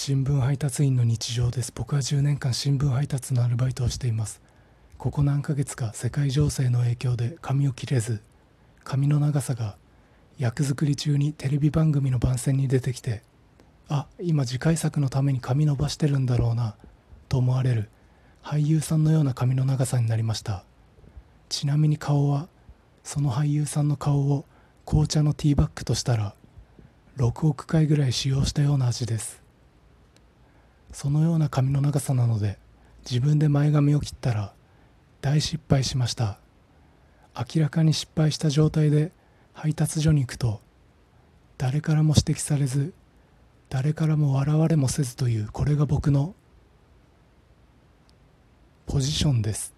新聞配達員の日常です。僕は10年間新聞配達のアルバイトをしています。ここ何ヶ月か世界情勢の影響で髪を切れず髪の長さが役作り中にテレビ番組の番宣に出てきてあ今次回作のために髪伸ばしてるんだろうなと思われる俳優さんのような髪の長さになりました。ちなみに顔はその俳優さんの顔を紅茶のティーバッグとしたら6億回ぐらい使用したような味です。そのような髪の長さなので自分で前髪を切ったら大失敗しました。明らかに失敗した状態で配達所に行くと誰からも指摘されず誰からも笑われもせずというこれが僕のポジションです。